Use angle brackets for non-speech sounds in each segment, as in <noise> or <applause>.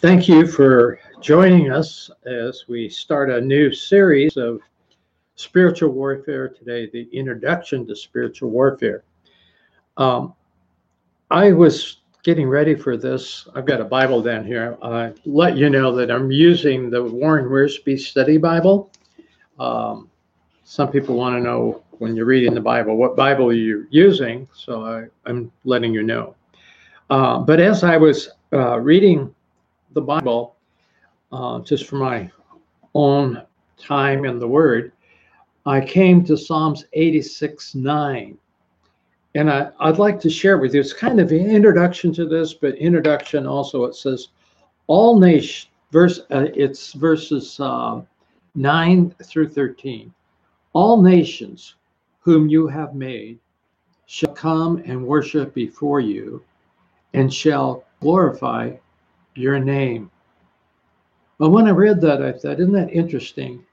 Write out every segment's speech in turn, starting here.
Thank you for joining us as we start a new series of spiritual warfare today, the introduction to spiritual warfare. Um, I was getting ready for this. I've got a Bible down here. I let you know that I'm using the Warren Wiersbe Study Bible. Um, some people want to know when you're reading the Bible what Bible you're using, so I, am letting you know. Uh, but as I was uh, reading the Bible, uh, just for my own time in the Word, I came to Psalms 86 9. And I, would like to share with you, it's kind of an introduction to this, but introduction also, it says, all nations, verse, uh, it's verses uh, 9 through 13. All nations whom you have made shall come and worship before you and shall glorify your name. But when I read that, I thought, isn't that interesting?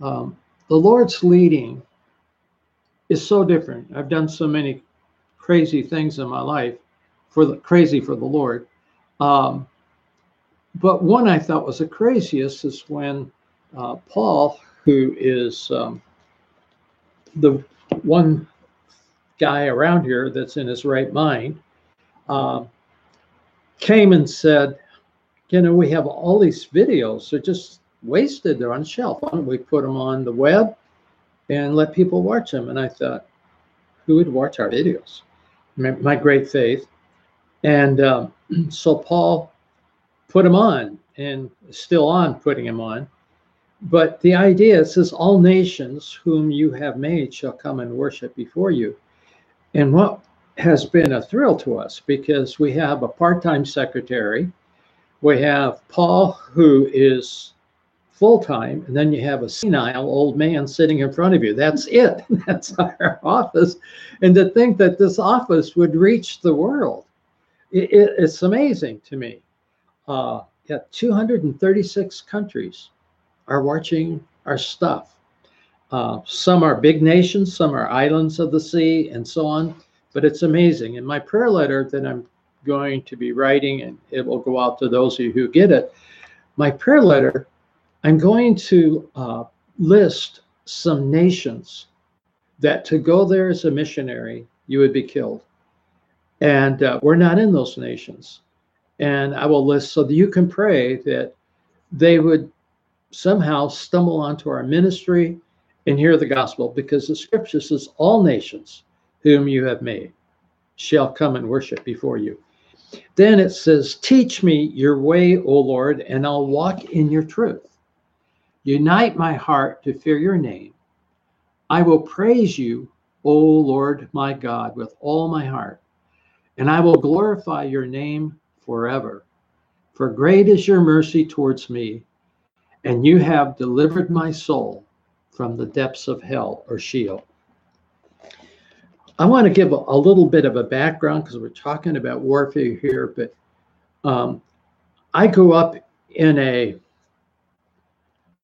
Um, the Lord's leading is so different. I've done so many crazy things in my life for the crazy for the Lord. Um, but one I thought was the craziest is when uh, Paul, who is um, the one guy around here that's in his right mind, uh, came and said, You know, we have all these videos, they're just wasted, they're on the shelf. Why don't we put them on the web and let people watch them? And I thought, Who would watch our videos? My, my great faith. And um, <clears throat> so Paul put them on and still on putting them on. But the idea says, All nations whom you have made shall come and worship before you. And what has been a thrill to us because we have a part time secretary, we have Paul, who is full time, and then you have a senile old man sitting in front of you. That's it. <laughs> That's our office. And to think that this office would reach the world, it, it, it's amazing to me. Uh, yeah, 236 countries are watching our stuff. Uh, some are big nations, some are islands of the sea, and so on. But it's amazing. In my prayer letter that I'm going to be writing, and it will go out to those of you who get it, my prayer letter, I'm going to uh, list some nations that to go there as a missionary, you would be killed. And uh, we're not in those nations. And I will list so that you can pray that they would somehow stumble onto our ministry and hear the gospel because the scripture says all nations whom you have made shall come and worship before you. Then it says, Teach me your way, O Lord, and I'll walk in your truth. Unite my heart to fear your name. I will praise you, O Lord my God, with all my heart, and I will glorify your name forever. For great is your mercy towards me, and you have delivered my soul from the depths of hell or Sheol. I want to give a, a little bit of a background because we're talking about warfare here, but um, I grew up in a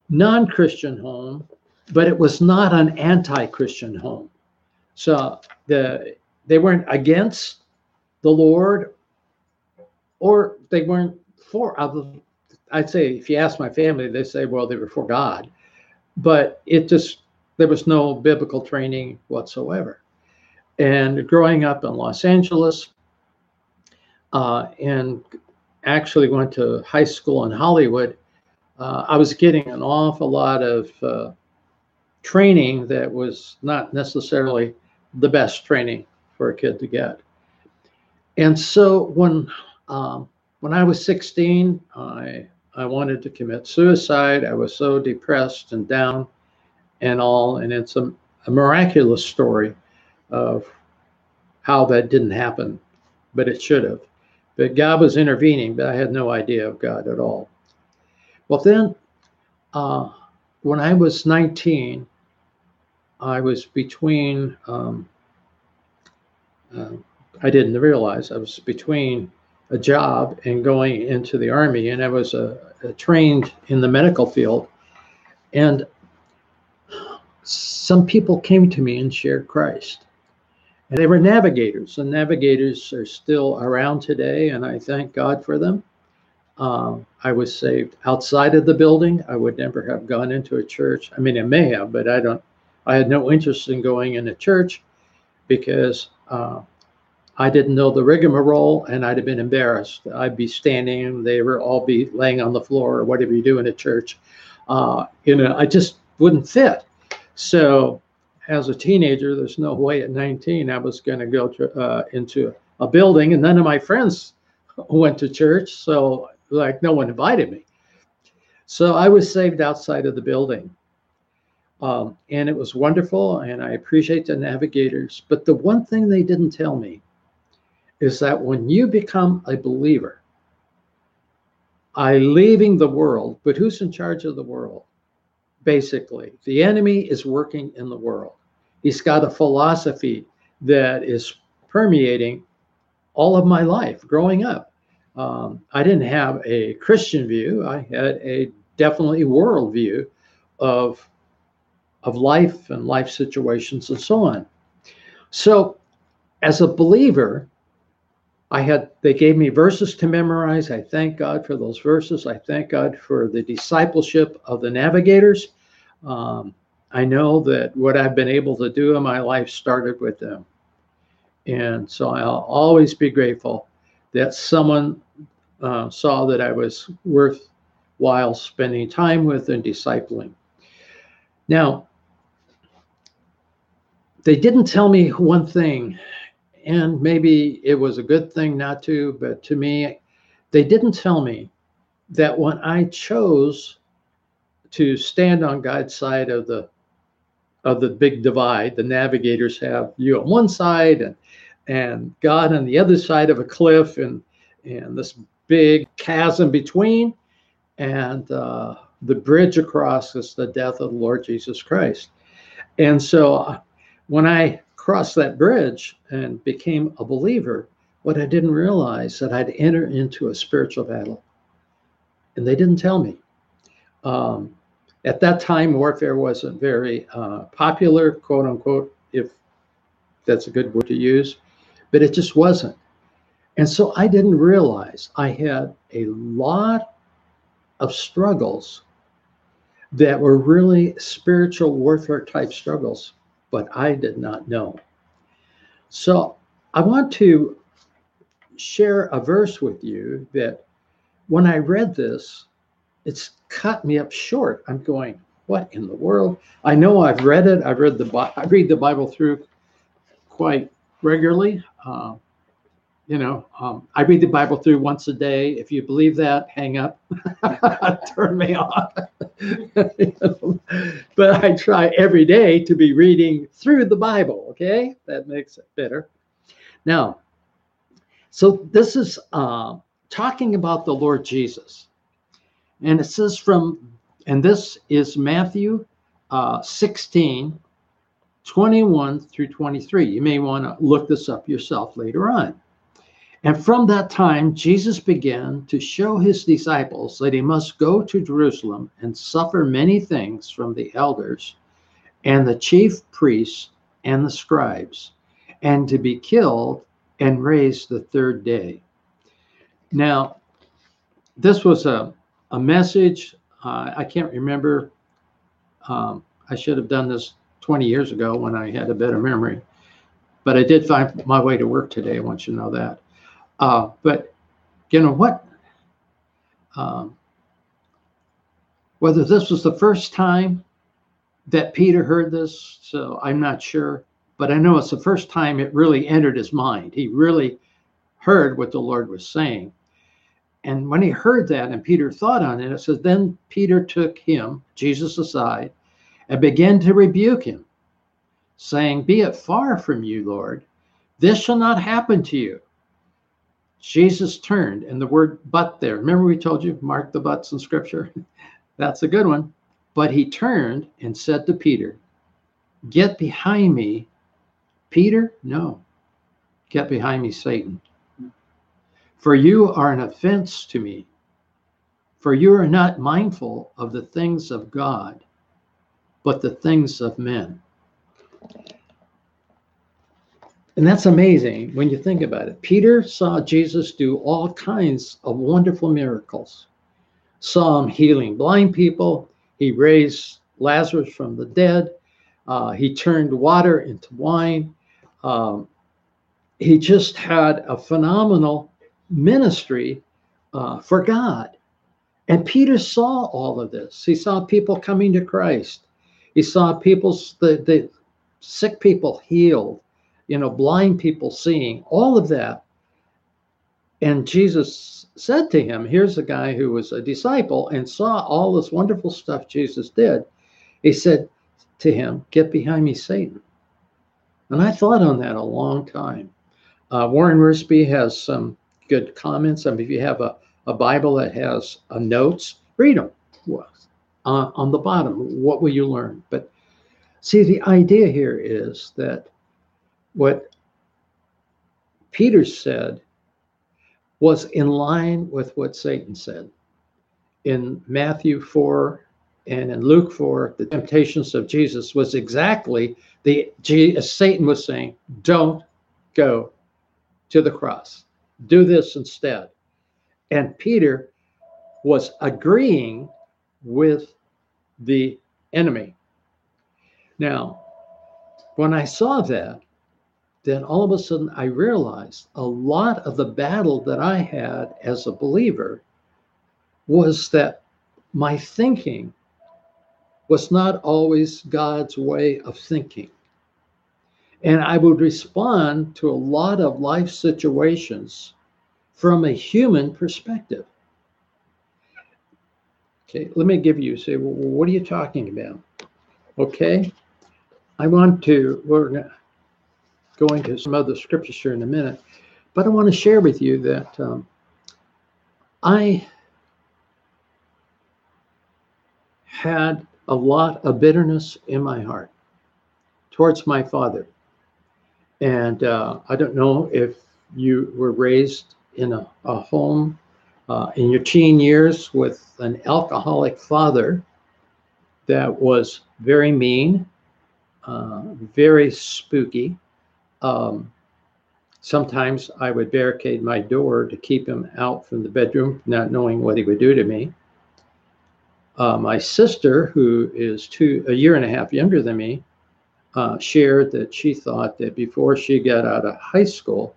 non Christian home, but it was not an anti Christian home. So the they weren't against the Lord or they weren't for other. I'd say if you ask my family, they say, well, they were for God. But it just, there was no biblical training whatsoever. And growing up in Los Angeles, uh, and actually went to high school in Hollywood, uh, I was getting an awful lot of uh, training that was not necessarily the best training for a kid to get. And so when um, when I was 16, I I wanted to commit suicide. I was so depressed and down and all, and it's a, a miraculous story of how that didn't happen, but it should have. But God was intervening, but I had no idea of God at all. Well, then, uh, when I was 19, I was between, um, uh, I didn't realize I was between a job and going into the army, and I was uh, trained in the medical field. And some people came to me and shared Christ. And they were navigators, and navigators are still around today, and I thank God for them. Um, I was saved outside of the building. I would never have gone into a church. I mean, I may have, but I don't. I had no interest in going in a church because uh, I didn't know the rigmarole, and I'd have been embarrassed. I'd be standing, they would all be laying on the floor, or whatever you do in a church. Uh, you know, I just wouldn't fit. So, as a teenager, there's no way at 19 I was going to go to, uh, into a building, and none of my friends <laughs> went to church. So like no one invited me. So I was saved outside of the building. Um, and it was wonderful, and I appreciate the navigators. But the one thing they didn't tell me is that when you become a believer, I leaving the world, but who's in charge of the world? Basically, the enemy is working in the world. He's got a philosophy that is permeating all of my life growing up um, I didn't have a Christian view. I had a definitely world view of of life and life situations and so on. So, as a believer, I had they gave me verses to memorize. I thank God for those verses. I thank God for the discipleship of the navigators. Um, I know that what I've been able to do in my life started with them. And so I'll always be grateful that someone uh, saw that I was worthwhile spending time with and discipling. Now, they didn't tell me one thing, and maybe it was a good thing not to, but to me, they didn't tell me that when I chose to stand on God's side of the of the big divide, the navigators have you on one side and and God on the other side of a cliff and and this big chasm between, and uh, the bridge across is the death of the Lord Jesus Christ. And so uh, when I crossed that bridge and became a believer, what I didn't realize that I'd enter into a spiritual battle, and they didn't tell me. Um, at that time, warfare wasn't very uh, popular, quote unquote, if that's a good word to use, but it just wasn't. And so I didn't realize I had a lot of struggles that were really spiritual warfare type struggles, but I did not know. So I want to share a verse with you that when I read this, it's cut me up short. I'm going, what in the world? I know I've read it. I've read the I read the Bible through quite regularly. Uh, you know, um, I read the Bible through once a day. If you believe that, hang up, <laughs> turn me off. <laughs> but I try every day to be reading through the Bible. Okay, that makes it better. Now, so this is uh, talking about the Lord Jesus, and it says from, and this is Matthew uh, 16, 21 through 23. You may want to look this up yourself later on. And from that time, Jesus began to show his disciples that he must go to Jerusalem and suffer many things from the elders and the chief priests and the scribes, and to be killed and raised the third day. Now, this was a, a message. Uh, I can't remember. Um, I should have done this 20 years ago when I had a better memory. But I did find my way to work today. I want you to know that. Uh, but you know what? Um, whether this was the first time that Peter heard this, so I'm not sure, but I know it's the first time it really entered his mind. He really heard what the Lord was saying. And when he heard that and Peter thought on it, it says, Then Peter took him, Jesus, aside and began to rebuke him, saying, Be it far from you, Lord. This shall not happen to you. Jesus turned, and the word but there, remember we told you, mark the buts in scripture? <laughs> That's a good one. But he turned and said to Peter, Get behind me. Peter, no. Get behind me, Satan. For you are an offense to me. For you are not mindful of the things of God, but the things of men. And that's amazing when you think about it. Peter saw Jesus do all kinds of wonderful miracles. Saw him healing blind people. He raised Lazarus from the dead. Uh, he turned water into wine. Um, he just had a phenomenal ministry uh, for God. And Peter saw all of this. He saw people coming to Christ. He saw people, the, the sick people healed you know, blind people seeing, all of that. And Jesus said to him, Here's a guy who was a disciple and saw all this wonderful stuff Jesus did. He said to him, Get behind me, Satan. And I thought on that a long time. Uh, Warren Wiersbe has some good comments. I mean, if you have a, a Bible that has a notes, read them uh, on the bottom. What will you learn? But see, the idea here is that what Peter said was in line with what Satan said. In Matthew 4 and in Luke 4, the temptations of Jesus was exactly the Satan was saying, don't go to the cross. Do this instead. And Peter was agreeing with the enemy. Now, when I saw that, then all of a sudden I realized a lot of the battle that I had as a believer was that my thinking was not always God's way of thinking. And I would respond to a lot of life situations from a human perspective. Okay, let me give you, say, well, what are you talking about? Okay, I want to, we're go into some other scriptures here in a minute. But I want to share with you that um, I had a lot of bitterness in my heart towards my father. And uh, I don't know if you were raised in a, a home uh, in your teen years with an alcoholic father that was very mean, uh, very spooky, um, sometimes I would barricade my door to keep him out from the bedroom, not knowing what he would do to me. Uh, my sister, who is two a year and a half younger than me, uh, shared that she thought that before she got out of high school,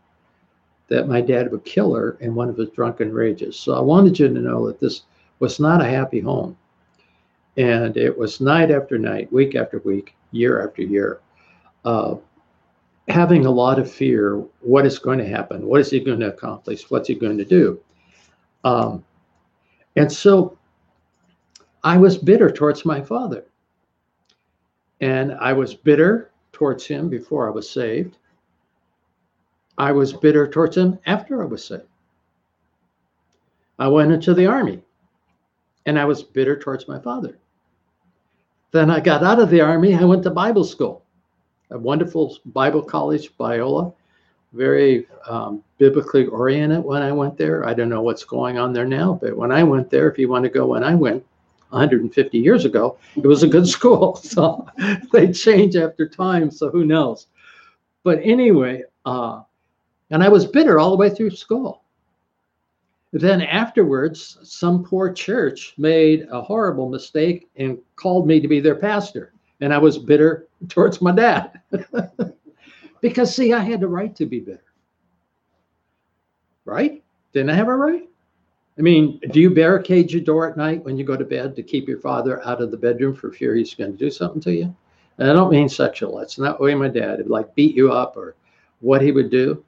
that my dad would kill her in one of his drunken rages. So I wanted you to know that this was not a happy home, and it was night after night, week after week, year after year. Uh, having a lot of fear what is going to happen? What is he going to accomplish? What's he going to do? Um, and so i was bitter towards my father. And i was bitter towards him before i was saved. I was bitter towards him after i was saved. I went into the army and i was bitter towards my father. Then i got out of the army i went to bible school a wonderful Bible college, Biola, very um, biblically oriented when I went there. I don't know what's going on there now, but when I went there, if you want to go when I went 150 years ago, it was a good <laughs> school. So <laughs> they change after time, so who knows? But anyway, uh, and I was bitter all the way through school. Then afterwards, some poor church made a horrible mistake and called me to be their pastor and I was bitter <laughs> towards my dad. <laughs> because, see, I had the right to be bitter. Right? Didn't I have a right? I mean, do you barricade your door at night when you go to bed to keep your father out of the bedroom for fear he's going to do something to you? And I don't mean sexual. That's not the way my dad would like beat you up or what he would do.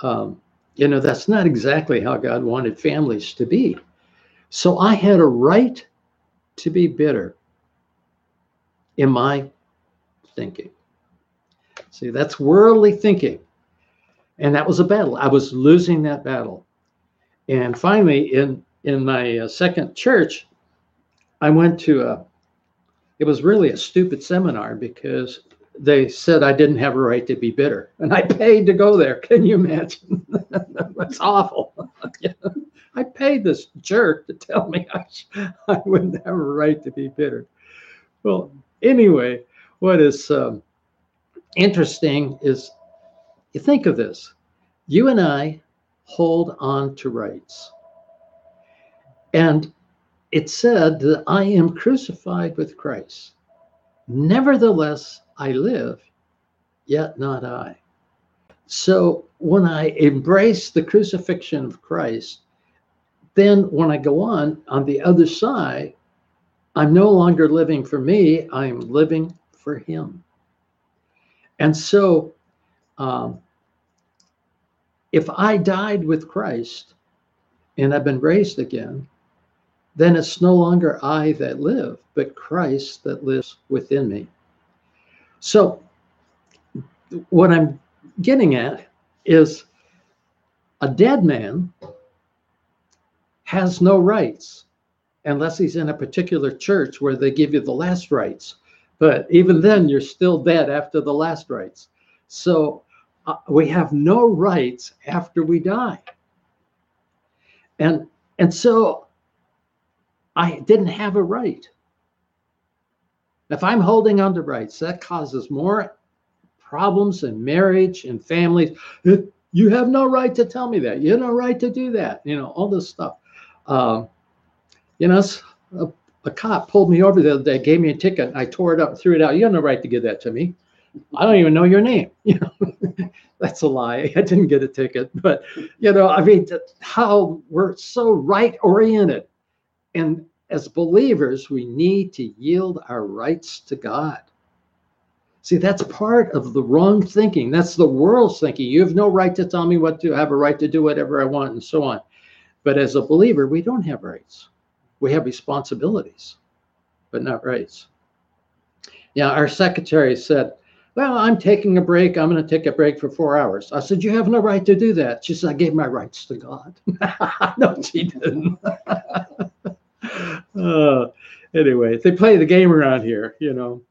Um, you know, that's not exactly how God wanted families to be. So I had a right to be bitter in my thinking. See, that's worldly thinking. And that was a battle. I was losing that battle. And finally, in, in my uh, second church, I went to a, it was really a stupid seminar because they said I didn't have a right to be bitter. And I paid to go there. <laughs> Can you imagine? <laughs> That's awful. <laughs> I paid this jerk to tell me I, I wouldn't have a right to be bitter. Well, anyway, what is um, interesting is You think of this you and I hold on to rights. And it said that I am crucified with Christ. Nevertheless, I live, yet not I. So when I embrace the crucifixion of Christ, then when I go on, on the other side, I'm no longer living for me, I'm living for Him. And so, um, if I died with Christ and I've been raised again, then it's no longer I that live, but Christ that lives within me. So, what I'm getting at is a dead man has no rights unless he's in a particular church where they give you the last rites. But even then, you're still dead after the last rites. So uh, we have no rights after we die. And and so I didn't have a right. If I'm holding on to rights, that causes more problems in marriage and families. You have no right to tell me that. You have no right to do that. You know, all this stuff. Uh, you know, a, a, cop pulled me over the other day, gave me a ticket. I tore it up, threw it out. You have no right to give that to me. I don't even know your name. <laughs> You know, that's a lie. I didn't get a ticket, but you know, I mean, how we're so right oriented, and as believers, we need to yield our rights to God. See, that's part of the wrong thinking. That's the world's thinking. You have no right to tell me what to have a right to do whatever I want and so on. But as a believer, we don't have rights. We have responsibilities, but not rights. Yeah, our secretary said, Well, I'm taking a break. I'm going to take a break for four hours. I said, You have no right to do that. She said, I gave my rights to God. <laughs> no, she didn't. <laughs> uh, anyway, they play the game around here, you know.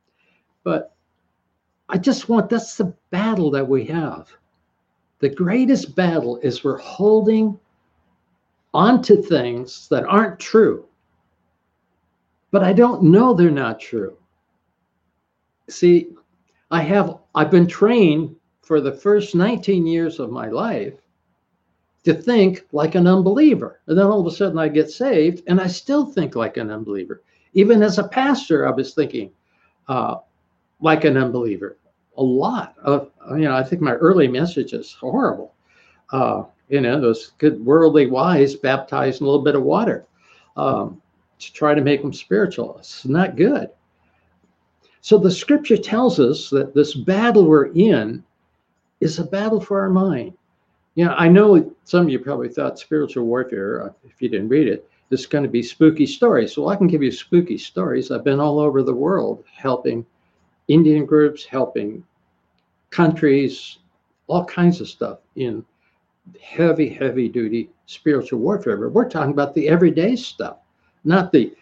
But I just want that's the battle that we have. The greatest battle is we're holding onto things that aren't true. But I don't know they're not true. See, I have I've been trained for the first 19 years of my life to think like an unbeliever. And then all of a sudden I get saved and I still think like an unbeliever. Even as a pastor, I was thinking uh, like an unbeliever. A lot of, you know, I think my early message is horrible. Uh, you know, those good worldly wise baptized in a little bit of water um, to try to make them spiritual. It's not good. So the scripture tells us that this battle we're in is a battle for our mind. You know, I know some of you probably thought spiritual warfare, uh, if you didn't read it, is going to be spooky stories. Well, I can give you spooky stories. I've been all over the world helping Indian groups, helping countries, all kinds of stuff in heavy, heavy duty spiritual warfare. But we're talking about the everyday stuff, not the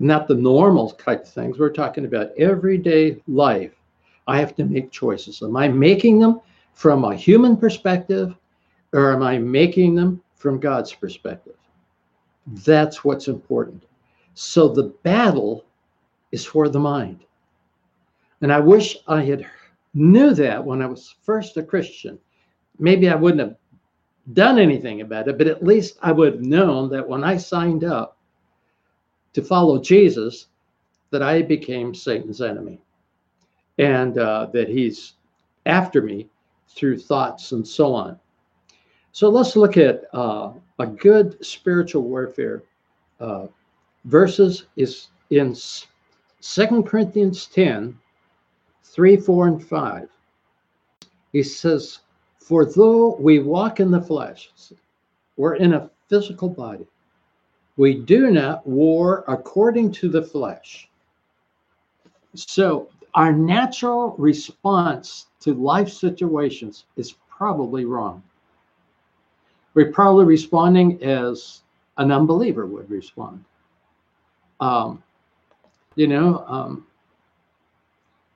not the normal type of things. We're talking about everyday life. I have to make choices. Am I making them from a human perspective or am I making them from God's perspective? That's what's important. So the battle is for the mind. And I wish I had knew that when I was first a Christian maybe I wouldn't have done anything about it, but at least I would have known that when I signed up to follow Jesus, that I became Satan's enemy and uh, that he's after me through thoughts and so on. So let's look at uh, a good spiritual warfare uh, verses is in Second Corinthians 10, 3, 4, and 5. He says, for though we walk in the flesh, we're in a physical body, we do not war according to the flesh. So our natural response to life situations is probably wrong. We're probably responding as an unbeliever would respond. Um, you know, um,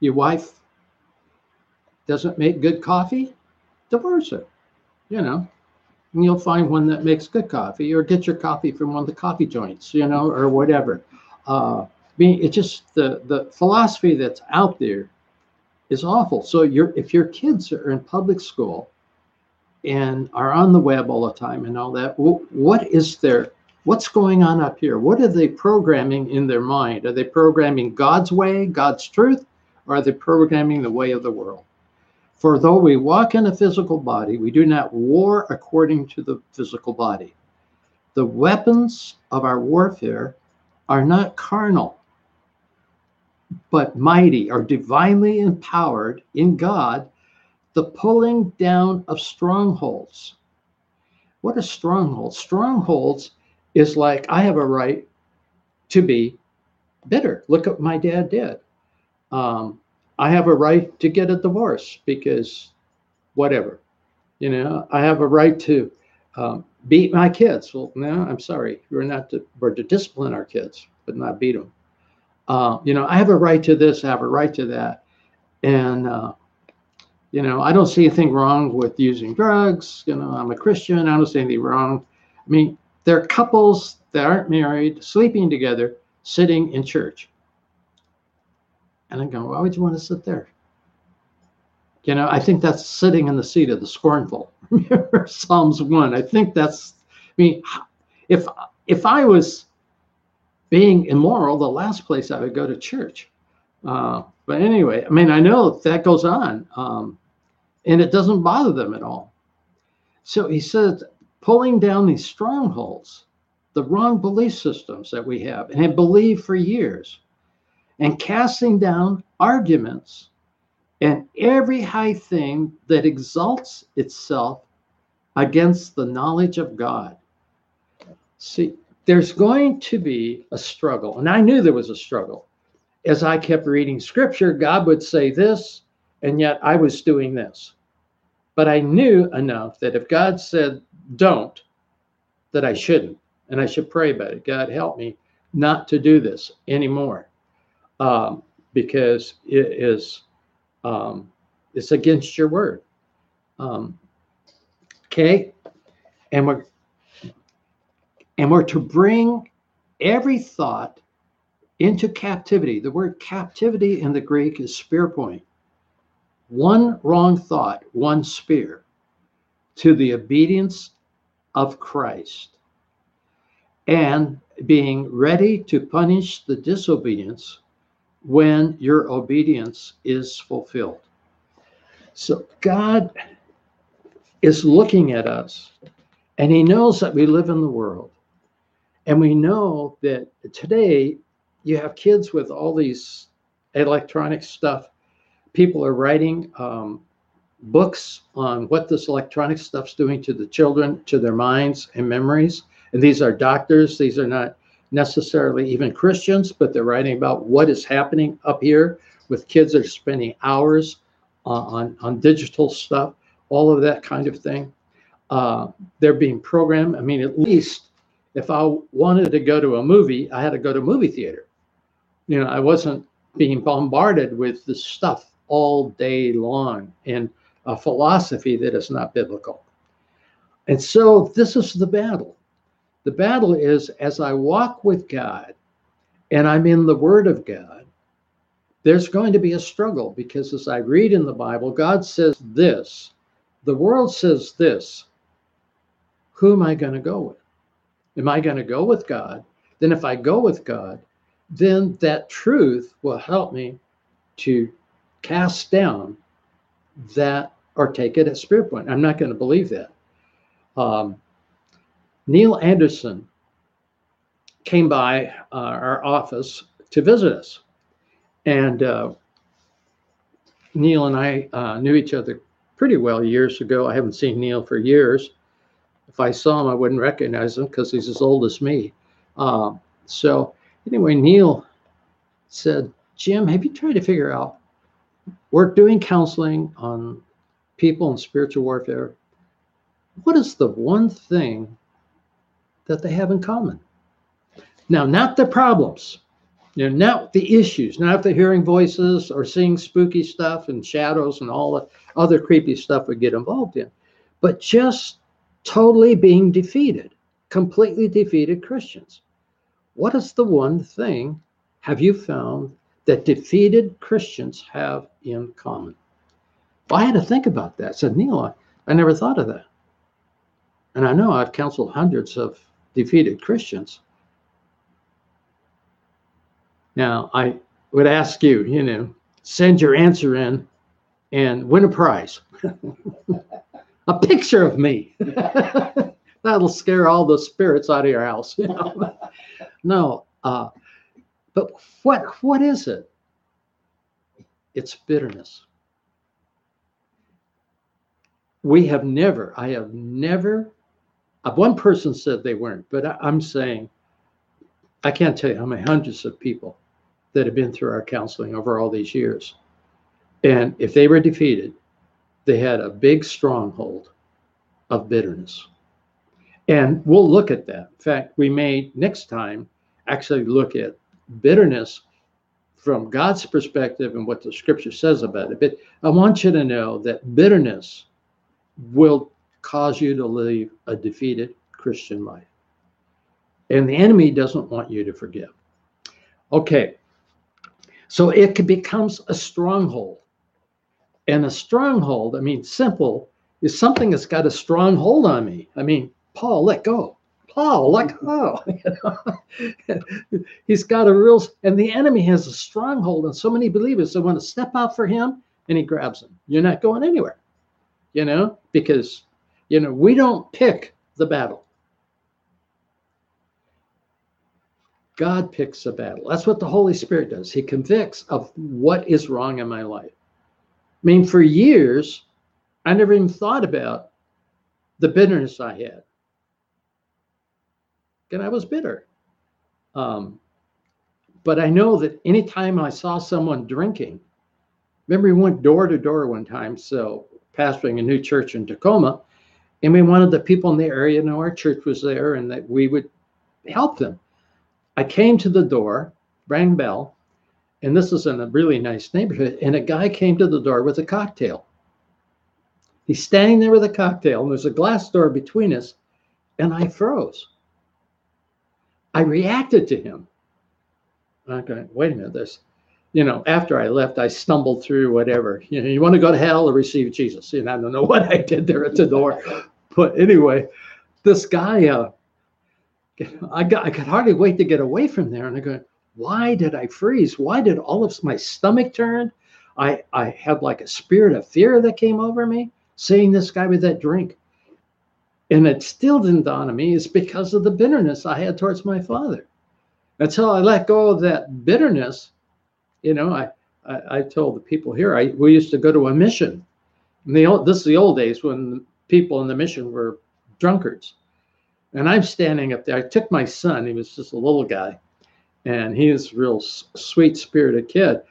your wife doesn't make good coffee divorce it, you know. And you'll find one that makes good coffee, or get your coffee from one of the coffee joints, you know, or whatever. Uh, being it's just the the philosophy that's out there is awful. So you're if your kids are in public school and are on the web all the time and all that, what is their what's going on up here? What are they programming in their mind? Are they programming God's way, God's truth, or are they programming the way of the world? For though we walk in a physical body, we do not war according to the physical body. The weapons of our warfare are not carnal, but mighty are divinely empowered in God, the pulling down of strongholds. What are strongholds? Strongholds is like I have a right to be bitter. Look what my dad did. Um, I have a right to get a divorce because whatever. You know, I have a right to um, beat my kids. Well, no, I'm sorry. We're not to, we're to discipline our kids, but not beat them. Uh, you know, I have a right to this, I have a right to that. And, uh, you know, I don't see anything wrong with using drugs. You know, I'm a Christian. I don't see anything wrong. I mean, there are couples that aren't married, sleeping together, sitting in church. And I go, why would you want to sit there? You know, I think that's sitting in the seat of the scornful. <laughs> Psalms 1. I think that's, I mean, if if I was being immoral, the last place I would go to church. Uh, but anyway, I mean, I know that goes on, um, and it doesn't bother them at all. So he says, pulling down these strongholds, the wrong belief systems that we have and have believed for years, and casting down arguments and every high thing that exalts itself against the knowledge of God. See, there's going to be a struggle, and I knew there was a struggle. As I kept reading scripture, God would say this, and yet I was doing this. But I knew enough that if God said don't, that I shouldn't. And I should pray about it. God, help me not to do this anymore um, because it is um, it's against your word. Um, okay, and we're and we're to bring every thought into captivity. The word captivity in the Greek is spear point. One wrong thought, one spear to the obedience of Christ and being ready to punish the disobedience when your obedience is fulfilled. So God is looking at us and he knows that we live in the world. And we know that today you have kids with all these electronic stuff. People are writing um, books on what this electronic stuff's doing to the children, to their minds and memories. And these are doctors, these are not necessarily even Christians, but they're writing about what is happening up here with kids that are spending hours uh, on, on digital stuff, all of that kind of thing. Uh, they're being programmed. I mean, at least if I wanted to go to a movie, I had to go to a movie theater. You know, I wasn't being bombarded with this stuff all day long. in a philosophy that is not biblical. And so this is the battle. The battle is as I walk with God and I'm in the Word of God, there's going to be a struggle because as I read in the Bible, God says this, the world says this. Who am I going to go with? Am I going to go with God? Then, if I go with God, then that truth will help me to cast down that or take it at spear point. I'm not going to believe that. Um, Neil Anderson came by uh, our office to visit us. And uh, Neil and I uh, knew each other pretty well years ago. I haven't seen Neil for years. If I saw him, I wouldn't recognize him because he's as old as me. Um, so, anyway, Neil said, Jim, have you tried to figure out we're doing counseling on people in spiritual warfare. What is the one thing that they have in common? Now, not the problems, you know, not the issues, not they're hearing voices or seeing spooky stuff and shadows and all the other creepy stuff we get involved in, but just totally being defeated, completely defeated Christians. What is the one thing have you found that defeated Christians have in common. Well, I had to think about that. I said, Neil, I, I never thought of that. And I know I've counseled hundreds of defeated Christians. Now, I would ask you, you know, send your answer in and win a prize. <laughs> a picture of me. <laughs> That'll scare all the spirits out of your house. You know? <laughs> no, uh, but what what is it? It's bitterness. We have never, I have never, Uh, one person said they weren't, but I'm saying, I can't tell you how many hundreds of people that have been through our counseling over all these years. And if they were defeated, they had a big stronghold of bitterness. And we'll look at that. In fact, we may next time actually look at bitterness from God's perspective and what the scripture says about it. But I want you to know that bitterness will cause you to live a defeated Christian life. And the enemy doesn't want you to forgive. Okay, so it becomes a stronghold. And a stronghold, I mean, simple, is something that's got a strong hold on me. I mean, Paul, let go. Paul, let go. <laughs> He's got a real, and the enemy has a stronghold on so many believers that want to step out for him and he grabs them. You're not going anywhere, you know, because, you know, we don't pick the battle. God picks the battle. That's what the Holy Spirit does. He convicts of what is wrong in my life. I mean, for years, I never even thought about the bitterness I had. And I was bitter. Um, but I know that anytime I saw someone drinking, remember we went door to door one time, so pastoring a new church in Tacoma, and we wanted the people in the area to know our church was there and that we would help them. I came to the door, rang bell, and this is in a really nice neighborhood, and a guy came to the door with a cocktail. He's standing there with a cocktail, and there's a glass door between us, and I froze. I reacted to him. Okay, wait a minute, this, you know, after I left, I stumbled through whatever. You know, you want to go to hell or receive Jesus? And I don't know <laughs> what I did there at the door. But anyway, this guy, uh, I got I could hardly wait to get away from there. And I go, why did I freeze? Why did all of my stomach turn? I I had like a spirit of fear that came over me, seeing this guy with that drink. And it still didn't dawn on me It's because of the bitterness I had towards my father. Until I let go of that bitterness, you know, I I, I told the people here, I we used to go to a mission. The old, this is the old days when people in the mission were drunkards. And I'm standing up there. I took my son, he was just a little guy, and he is a real sweet spirited kid.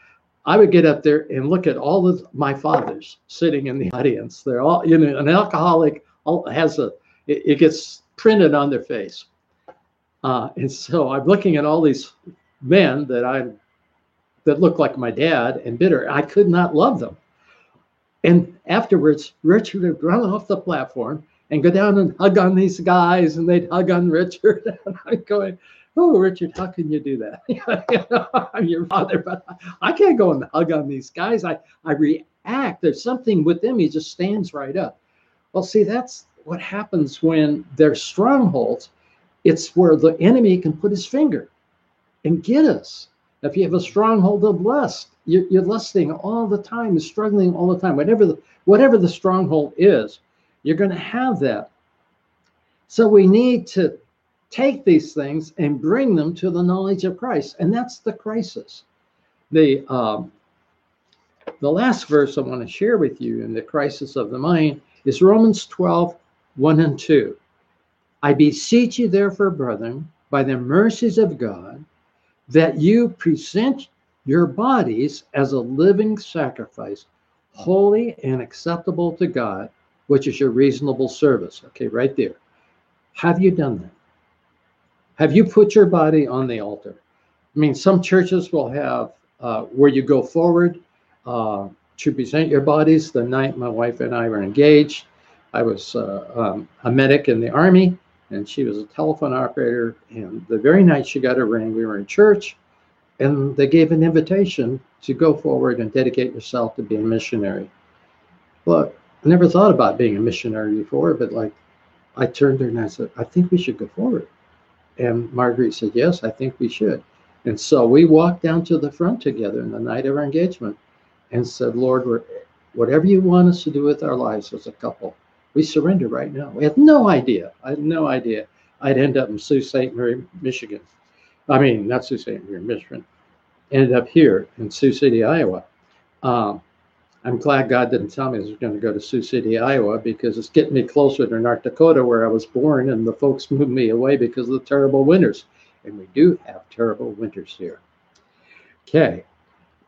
I would get up there and look at all of my fathers sitting in the audience. They're all, you know, an alcoholic has a, it, it gets printed on their face. Uh, and so I'm looking at all these men that I, that look like my dad and bitter. I could not love them. And afterwards, Richard would run off the platform and go down and hug on these guys, and they'd hug on Richard. <laughs> and I'm going, oh, Richard, how can you do that? <laughs> I'm your father, but I can't go and hug on these guys. I, I react. There's something with them. He just stands right up. Well, see, that's what happens when there's strongholds. It's where the enemy can put his finger and get us. If you have a stronghold of lust, you're, you're lusting all the time, you're struggling all the time. Whatever the whatever the stronghold is, you're going to have that. So we need to take these things and bring them to the knowledge of Christ, and that's the crisis. The um, the last verse I want to share with you in the crisis of the mind is Romans 12, 1 and 2. I beseech you, therefore, brethren, by the mercies of God, that you present your bodies as a living sacrifice, holy and acceptable to God, which is your reasonable service. Okay, right there. Have you done that? Have you put your body on the altar? I mean, some churches will have uh, where you go forward uh, to present your bodies. The night my wife and I were engaged, I was uh, um, a medic in the army, and she was a telephone operator. And the very night she got a ring, we were in church, and they gave an invitation to go forward and dedicate yourself to being a missionary. Well, I never thought about being a missionary before, but like I turned to her and I said, I think we should go forward. And Marguerite said, Yes, I think we should. And so we walked down to the front together in the night of our engagement and said, Lord, whatever you want us to do with our lives as a couple, we surrender right now. We had no idea. I had no idea I'd end up in Sault Ste. Marie, Michigan. I mean, not Sault Ste. Marie, Michigan. Ended up here in Sioux City, Iowa. Um, I'm glad God didn't tell me I was going to go to Sioux City, Iowa, because it's getting me closer to North Dakota, where I was born, and the folks moved me away because of the terrible winters. And we do have terrible winters here. Okay,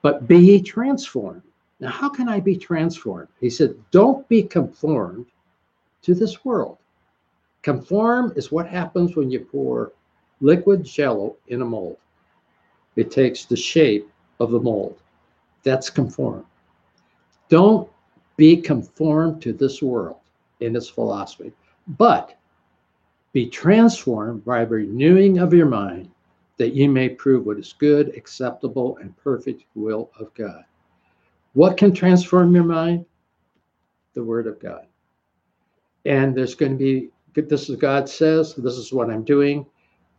but be transformed. Now, how can I be transformed? He said, Don't be conformed to this world. Conform is what happens when you pour liquid jello in a mold. It takes the shape of the mold. That's conform. Don't be conformed to this world in its philosophy, but be transformed by renewing of your mind that you may prove what is good, acceptable, and perfect will of God. What can transform your mind? The Word of God. And there's going to be, this is God says, this is what I'm doing,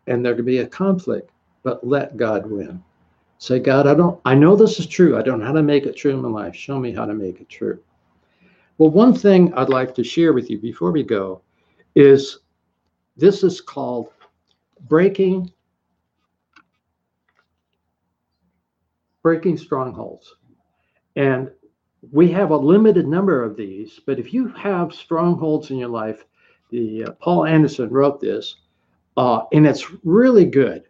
and there could be a conflict, but let God win. Say, God, I don't, I know this is true. I don't know how to make it true in my life. Show me how to make it true. Well, one thing I'd like to share with you before we go is this is called breaking breaking strongholds. And we have a limited number of these, but if you have strongholds in your life, the uh, Paul Anderson wrote this, uh, and it's really good.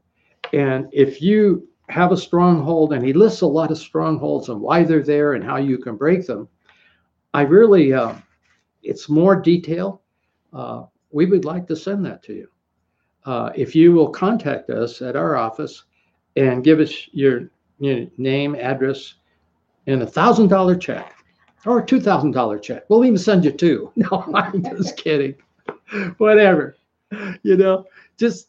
And if you have a stronghold, and he lists a lot of strongholds and why they're there and how you can break them, I really, uh, it's more detail. Uh, we would like to send that to you. Uh, if you will contact us at our office and give us your, your name, address, and a thousand dollar check or a two thousand dollar check, we'll even send you two. <laughs> No, I'm just kidding. Whatever, you know, just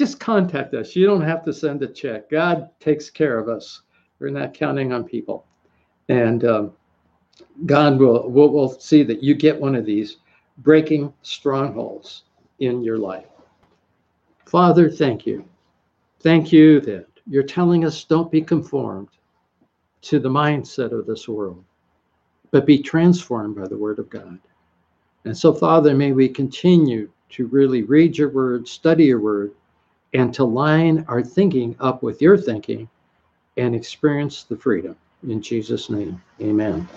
just contact us. You don't have to send a check. God takes care of us. We're not counting on people, and um, God will, will will see that you get one of these breaking strongholds in your life. Father, thank you. Thank you that you're telling us don't be conformed to the mindset of this world, but be transformed by the word of God. And so, Father, may we continue to really read your word, study your word, and to line our thinking up with your thinking and experience the freedom. In Jesus' name, amen.